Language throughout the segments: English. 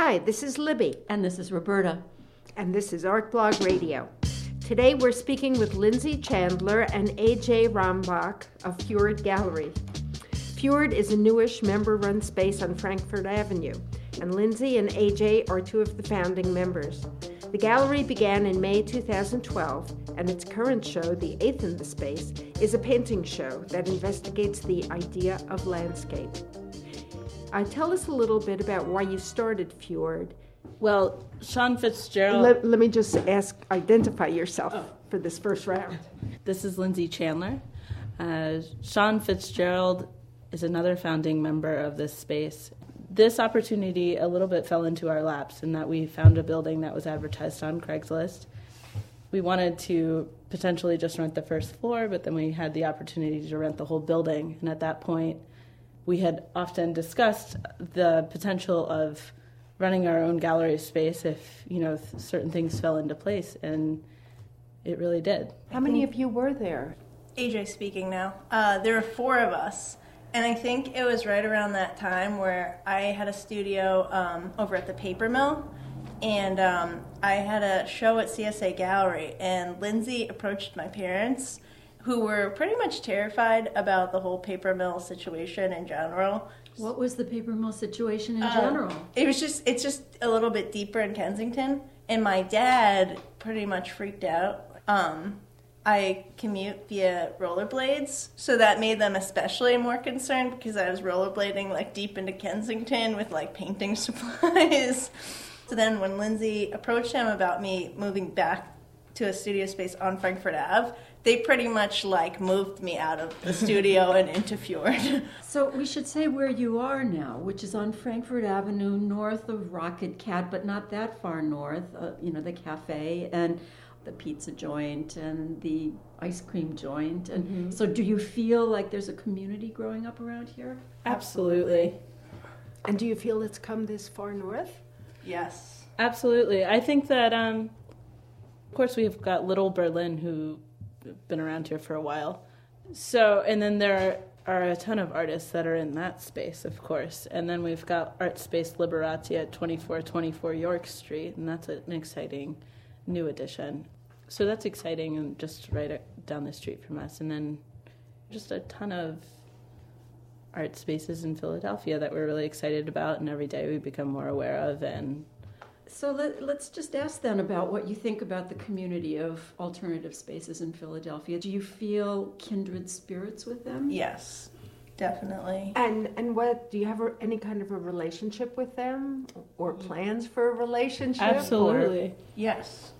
Hi, this is Libby, And this is Roberta. and this is Art Blog Radio. Today we're speaking with Lindsay Chandler and AJ Rambach of Fjord Gallery. Fjord is a newish member run space on Frankford Avenue, and Lindsay and AJ are two of the founding members. The gallery began in May 2012, and its current show, the eighth in the space, is a painting show that investigates the idea of landscape. Uh, tell us a little bit about why you started Fjord. Well, Sean Fitzgerald. Let, let me just ask, identify yourself for this first round. This is Lindsay Chandler. Uh, Sean Fitzgerald is another founding member of this space. This opportunity a little bit fell into our laps in that we found a building that was advertised on Craigslist. We wanted to potentially just rent the first floor, but then we had the opportunity to rent the whole building. And at that point, we had often discussed the potential of running our own gallery space if you know certain things fell into place, and it really did. How many of you were there? AJ speaking now. Uh, there were four of us, and I think it was right around that time where I had a studio um, over at the paper mill, and um, I had a show at CSA Gallery, and Lindsay approached my parents, who were pretty much terrified about the whole paper mill situation in general. What was the paper mill situation in Um, general? It was just it's just a little bit deeper in Kensington, and my dad pretty much freaked out. Um, I commute via rollerblades, so that made them especially more concerned because I was rollerblading like deep into Kensington with like painting supplies. so then, when Lindsay approached him about me moving back to a studio space on Frankford Ave, they pretty much like moved me out of the studio and into Fjord. So we should say where you are now, which is on Frankford Avenue, north of Rocket Cat, but not that far north. Uh, you know, the cafe and the pizza joint and the ice cream joint. And so, do you feel like there's a community growing up around here? Absolutely. And do you feel it's come this far north? yes. Absolutely. I think that, um, of course, we've got Little Berlin, who been around here for a while. So, and then there are a ton of artists that are in that space, of course. And then we've got Art Space Liberati at 2424 York Street, and that's an exciting new addition. So that's exciting, and just right down the street from us. And then just a ton of art spaces in Philadelphia that we're really excited about, and every day we become more aware of and So let, let's just ask then about what you think about the community of alternative spaces in Philadelphia. Do you feel kindred spirits with them? Yes, definitely. And and what do you have any kind of a relationship with them or plans for a relationship? or- Absolutely. Yes.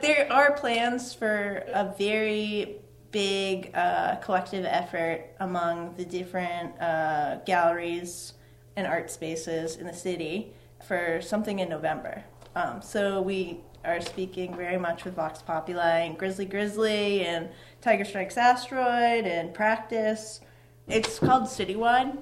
There are plans for a very big uh, collective effort among the different uh, galleries and art spaces in the city for something in November. Um, so we are speaking very much with Vox Populi and Grizzly Grizzly and Tiger Strikes Asteroid and Practice. It's called Citywide,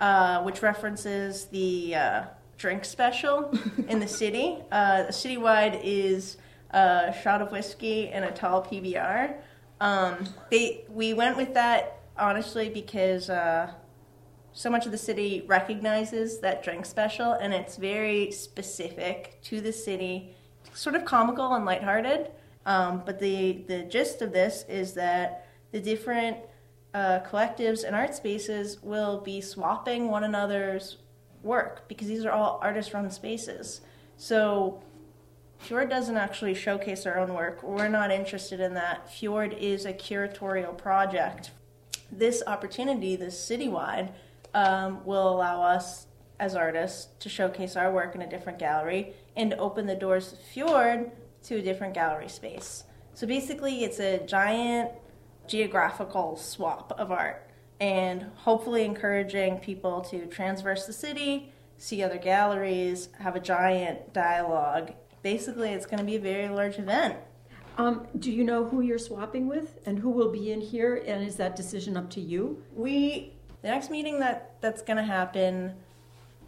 uh, which references the uh, drink special in the city. Uh, Citywide is a shot of whiskey and a tall PBR. Um, they we went with that honestly because uh, so much of the city recognizes that drink special, and it's very specific to the city, sort of comical and lighthearted. Um, but the the gist of this is that the different uh, collectives and art spaces will be swapping one another's work because these are all artist-run spaces. So Fjord doesn't actually showcase our own work. We're not interested in that. Fjord is a curatorial project. This opportunity, this citywide, um, will allow us as artists to showcase our work in a different gallery and open the doors of Fjord to a different gallery space. So basically, it's a giant geographical swap of art and hopefully encouraging people to transverse the city, see other galleries, have a giant dialogue. Basically, it's going to be a very large event. Um, do you know who you're swapping with and who will be in here? And is that decision up to you? We the next meeting that that's going to happen,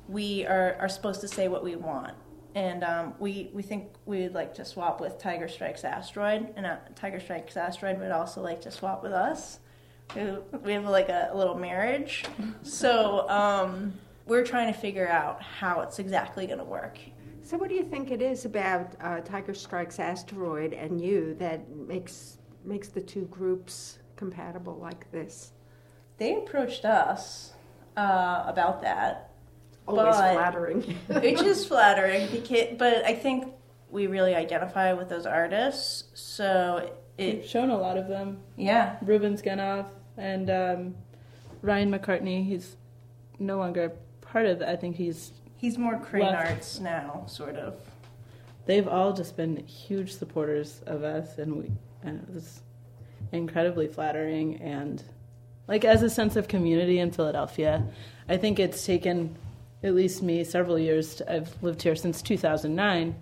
we are are supposed to say what we want, and um, we we think we would like to swap with Tiger Strikes Asteroid, and uh, Tiger Strikes Asteroid would also like to swap with us. Who we have like a, a little marriage, so um, we're trying to figure out how it's exactly going to work. So, what do you think it is about uh, Tiger Strikes Asteroid and you that makes makes the two groups compatible like this? They approached us uh, about that. Always But- flattering. which is flattering because but i think we really identify with those artists so We've shown a lot of them. yeah Ruben Skenoff and um, Ryan McCartney. He's no longer part of it. I think he's. he's more crane Left. arts now sort of They've all just been huge supporters of us, and we. And it was incredibly flattering, and like as a sense of community in Philadelphia, I think it's taken at least me several years. To, I've lived here since 2009.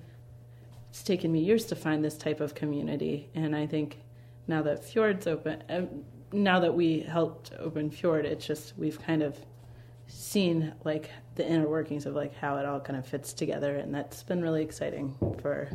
It's taken me years to find this type of community, and I think now that Fjord's open, um, now that we helped open Fjord, it's just we've kind of seen like the inner workings of like how it all kind of fits together, and that's been really exciting for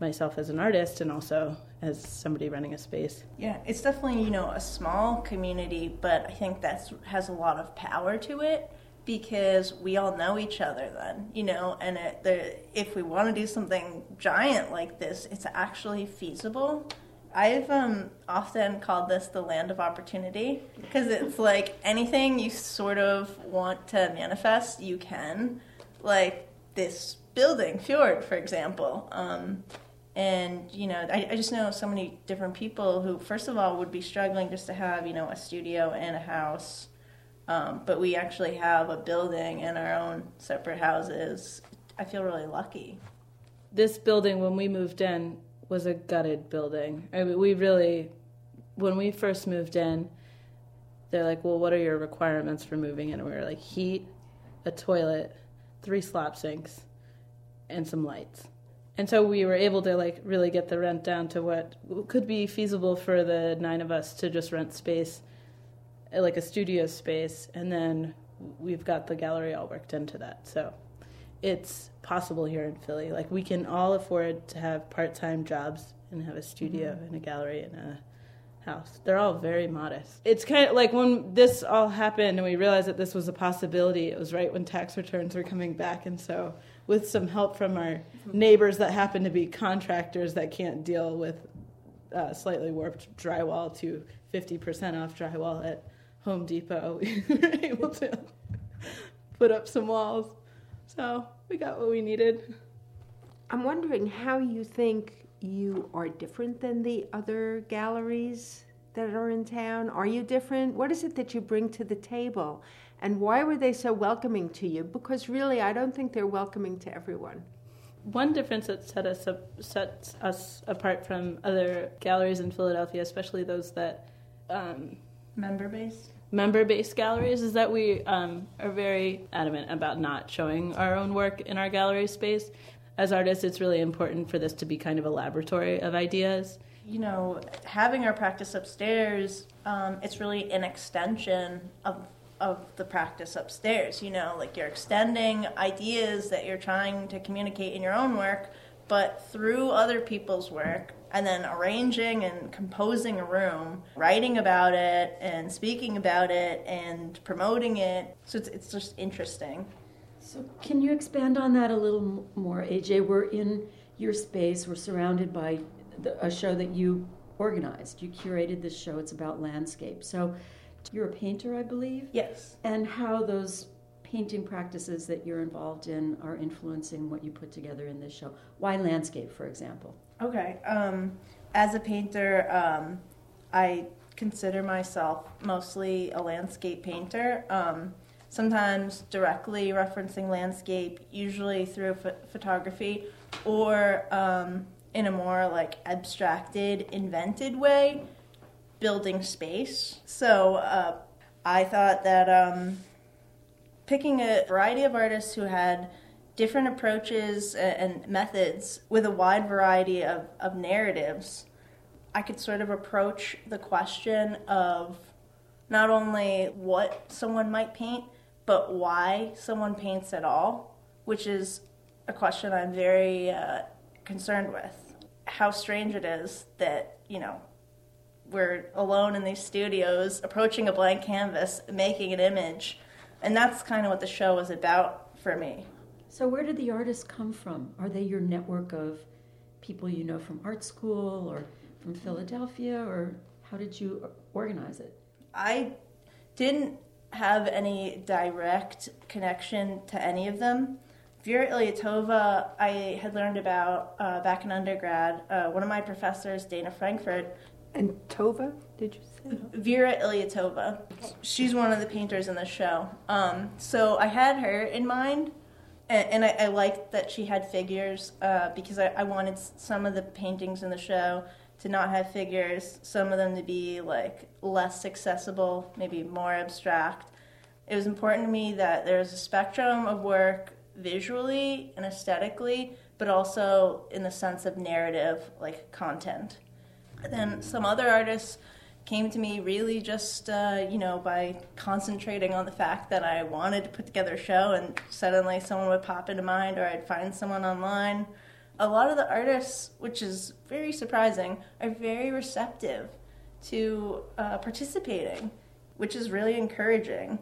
myself as an artist and also as somebody running a space. yeah it's definitely you know a small community but i think that has a lot of power to it because we all know each other then you know and it, the, if we want to do something giant like this it's actually feasible i've um, often called this the land of opportunity because it's like anything you sort of want to manifest you can like this building fjord for example um, and you know I, I just know so many different people who first of all would be struggling just to have you know a studio and a house um, but we actually have a building and our own separate houses i feel really lucky This building, when we moved in, was a gutted building. I mean, we really, when we first moved in, they're like, "Well, what are your requirements for moving in?" And we were like, "Heat, a toilet, three slop sinks, and some lights." And so we were able to like really get the rent down to what could be feasible for the nine of us to just rent space, like a studio space, and then we've got the gallery all worked into that. So it's possible here in Philly. Like we can all afford to have part-time jobs and have a studio mm-hmm. and a gallery and a house. They're all very modest. It's kind of like when this all happened and we realized that this was a possibility. It was right when tax returns were coming back, and so with some help from our neighbors that happen to be contractors that can't deal with uh, slightly warped drywall to 50% off drywall at Home Depot, we were able to put up some walls. So we got what we needed. I'm wondering how you think you are different than the other galleries that are in town. Are you different? What is it that you bring to the table? And why were they so welcoming to you? Because really, I don't think they're welcoming to everyone. One difference that set us up, sets us apart from other galleries in Philadelphia, especially those that um, member based member-based galleries, is that we um, are very adamant about not showing our own work in our gallery space. As artists, it's really important for this to be kind of a laboratory of ideas. you know, having our practice upstairs, um, it's really an extension of of the practice upstairs. You know, like you're extending ideas that you're trying to communicate in your own work, but through other people's work, and then arranging and composing a room, writing about it, and speaking about it, and promoting it. So it's it's just interesting. So, can you expand on that a little more, AJ? We're in your space, we're surrounded by the, a show that you organized. You curated this show, it's about landscape. So, you're a painter, I believe, Yes. and how those painting practices that you're involved in are influencing what you put together in this show. Why landscape, for example? Okay. Um, as a painter, um, I consider myself mostly a landscape painter. Um, sometimes directly referencing landscape, usually through ph- photography, or um, in a more like abstracted, invented way, building space. So uh, I thought that um, picking a variety of artists who had different approaches and methods with a wide variety of, of narratives, I could sort of approach the question of not only what someone might paint, but why someone paints at all, which is a question I'm very uh, concerned with. How strange it is that, you know, we're alone in these studios, approaching a blank canvas, making an image, And that's kind of what the show was about for me. So, where did the artists come from? Are they your network of people you know from art school or from Philadelphia, or how did you organize it? I didn't have any direct connection to any of them. Vera Iliatova, I had learned about uh, back in undergrad. Uh, one of my professors, Dana Frankfort, And Tova, did you say? Vera Iliatova. She's one of the painters in the show. Um, so I had her in mind, and, and I, I liked that she had figures uh, because I, I wanted some of the paintings in the show to not have figures, some of them to be like less accessible, maybe more abstract. It was important to me that there's a spectrum of work visually and aesthetically, but also in the sense of narrative, like content. Then some other artists came to me really just, uh, you know, by concentrating on the fact that I wanted to put together a show, and suddenly someone would pop into mind, or I'd find someone online. A lot of the artists, which is very surprising, are very receptive to uh, participating, which is really encouraging.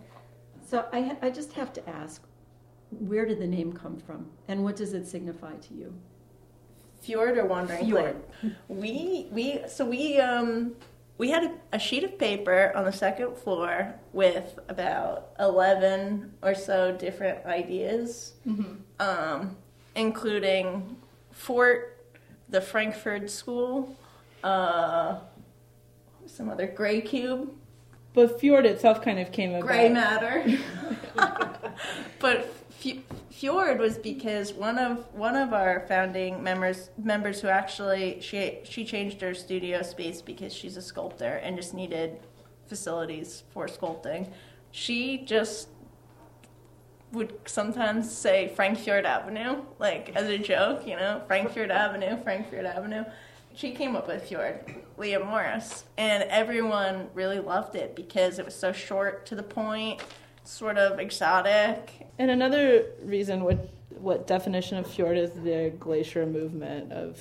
So, I, I just have to ask where did the name come from, and what does it signify to you? Fjord or wandering Fjord. We we so we um we had a, a sheet of paper on the second floor with about eleven or so different ideas, um, including Fort, the Frankfurt School, uh, some other gray cube, But Fjord itself kind of came about. gray matter. but Fjord was because one of one of our founding members members who actually she she changed her studio space because she's a sculptor and just needed facilities for sculpting. She just would sometimes say Frankford Avenue, like as a joke, you know, Frankford Avenue, Frankford Avenue. She came up with Fjord, Leah Morris, and everyone really loved it because it was so short to the point, sort of exotic. And another reason what what definition of fjord is the glacier movement of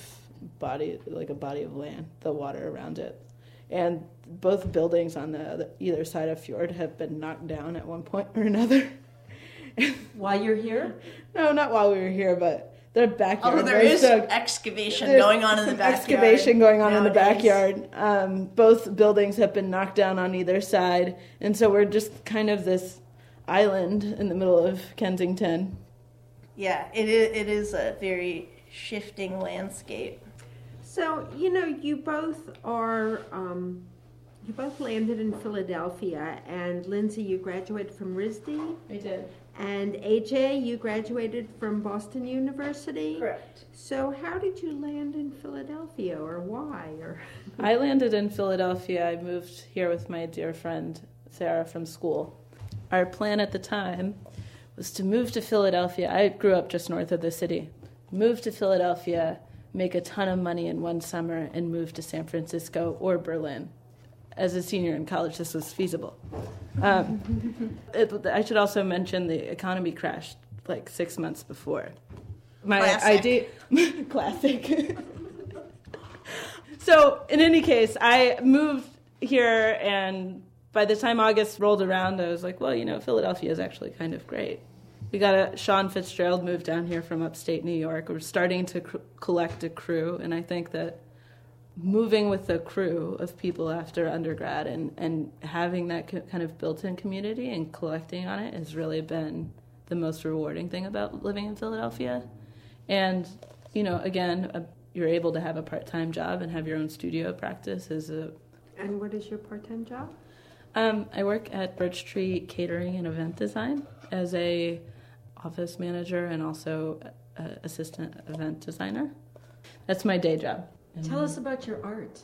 body like a body of land, the water around it. And both buildings on the other, either side of fjord have been knocked down at one point or another. While you're here? no, not while we were here, but their backyard. Although There's is excavation there's going on in the backyard. Excavation going on in the backyard. Um, both buildings have been knocked down on either side, and so we're just kind of this island in the middle of Kensington. Yeah, it is, it is a very shifting landscape. So, you know, you both are, um, you both landed in Philadelphia, and Lindsay, you graduated from RISD, I did. and AJ, you graduated from Boston University. Correct. So, how did you land in Philadelphia, or why? Or I landed in Philadelphia. I moved here with my dear friend Sarah from school. Our plan at the time was to move to Philadelphia. I grew up just north of the city. Move to Philadelphia, make a ton of money in one summer, and move to San Francisco or Berlin. As a senior in college, this was feasible. Um, it, I should also mention the economy crashed like six months before. My Classic. idea, classic. so, in any case, I moved here, and by the time August rolled around, I was like, well, you know, Philadelphia is actually kind of great. We got a Sean Fitzgerald moved down here from upstate New York. We're starting to cr- collect a crew, and I think that moving with a crew of people after undergrad and, and having that co- kind of built in community and collecting on it has really been the most rewarding thing about living in Philadelphia. And, you know, again, uh you're able to have a part time job and have your own studio practice is a and what is your part-time job? um, I work at Birch Tree Catering and Event Design as a office manager and also a, assistant event designer. That's my day job. Tell us about your art.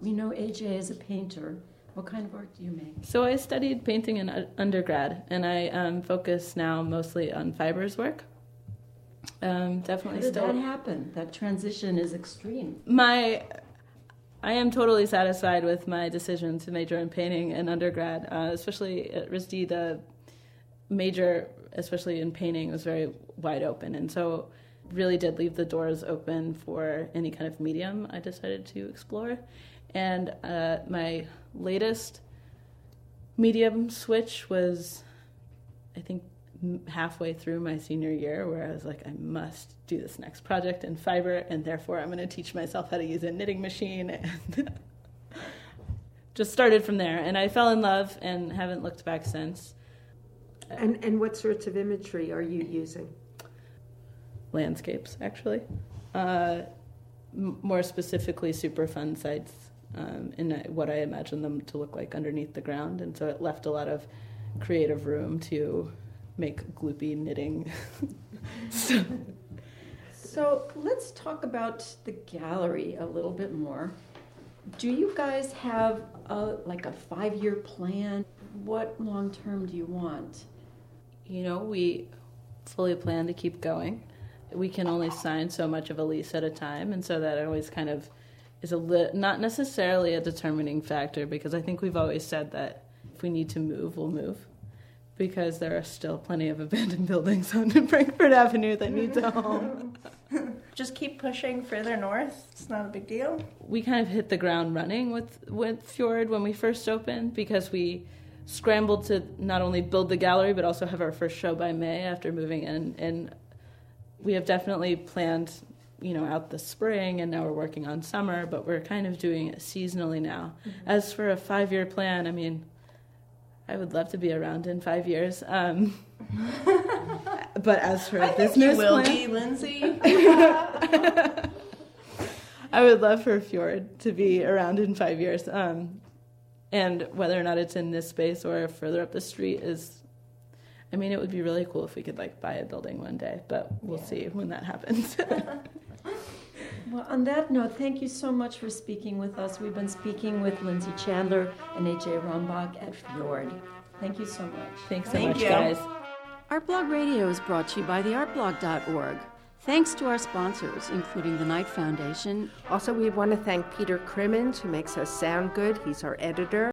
We know AJ is a painter. What kind of art do you make? So I studied painting in uh, undergrad, and I um, focus now mostly on fibers work. Um, How definitely did still that happen? That transition is extreme. my I am totally satisfied with my decision to major in painting in undergrad, uh, especially at RISD. The major, especially in painting, was very wide open, and so really did leave the doors open for any kind of medium I decided to explore. And uh, my latest medium switch was I think halfway through my senior year where I was like, I must do this next project in fiber, and therefore I'm going to teach myself how to use a knitting machine. And just started from there. And I fell in love and haven't looked back since. And, and what sorts of imagery are you using? Landscapes, actually. Uh, m- more specifically, Superfund sites um, in what I imagine them to look like underneath the ground. And so it left a lot of creative room to make gloopy knitting. so. so let's talk about the gallery a little bit more. Do you guys have a, like a five year plan? What long term do you want? You know, we fully plan to keep going. We can only sign so much of a lease at a time, and so that always kind of is a li- not necessarily a determining factor because I think we've always said that if we need to move, we'll move because there are still plenty of abandoned buildings on Frankford Avenue that need a home. Just keep pushing further north. It's not a big deal. We kind of hit the ground running with with Fjord when we first opened because we scrambled to not only build the gallery but also have our first show by May after moving in and we have definitely planned you know out the spring and now we're working on summer but we're kind of doing it seasonally now mm-hmm. as for a 5 year plan i mean I would love to be around in five years. Um, but as for a business will plan, be, Lindsay. I would love for Fjord to be around in five years. Um, and whether or not it's in this space or further up the street is, I mean, it would be really cool if we could like buy a building one day, but we'll yeah. see when that happens. Well, on that note, thank you so much for speaking with us. We've been speaking with Lindsay Chandler and AJ Rombach at Fjord. Thank you so much. Thanks so thank much, you. guys. Artblog Radio is brought to you by theartblog.org. Thanks to our sponsors, including the Knight Foundation. Also, we want to thank Peter Crimmins, who makes us sound good. He's our editor.